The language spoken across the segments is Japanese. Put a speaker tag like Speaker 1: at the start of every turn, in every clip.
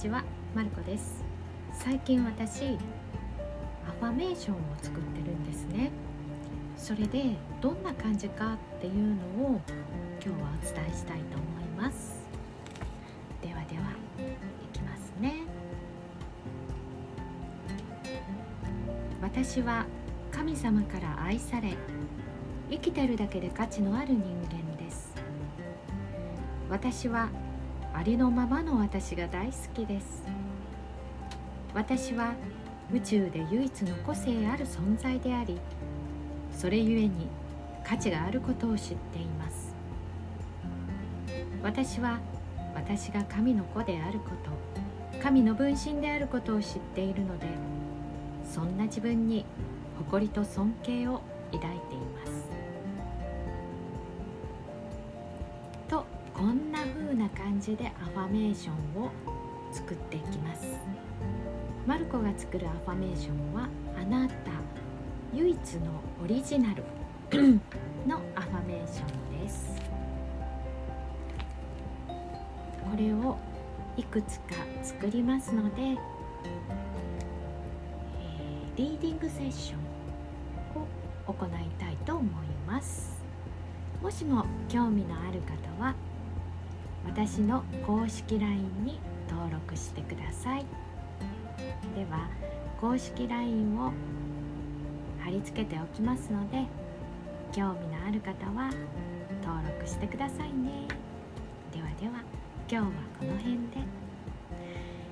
Speaker 1: ちはマルコです。最近私アファメーションを作ってるんですね。それでどんな感じかっていうのを今日はお伝えしたいと思います。ではではいきますね。私は神様から愛され生きてるだけで価値のある人間です。私はありのままの私が大好きです。私は宇宙で唯一の個性ある存在でありそれゆえに価値があることを知っています。私は私が神の子であること神の分身であることを知っているのでそんな自分に誇りと尊敬を抱いています。とこんな感じでアファメーションを作っていきます。マルコが作るアファメーションはあなた唯一のオリジナル のアファメーションです。これをいくつか作りますので、え、リーディングセッションを行いたいと思います。もしも興味のある方は私の公式 LINE に登録してください。では公式 LINE を貼り付けておきますので興味のある方は登録してくださいね。ではでは今日はこの辺で。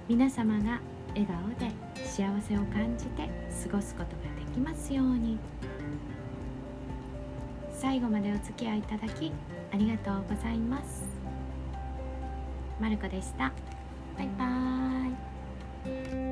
Speaker 1: 皆様が笑顔で幸せを感じて過ごすことができますように。最後までお付き合いいただきありがとうございます。まるこでした。バイバーイ。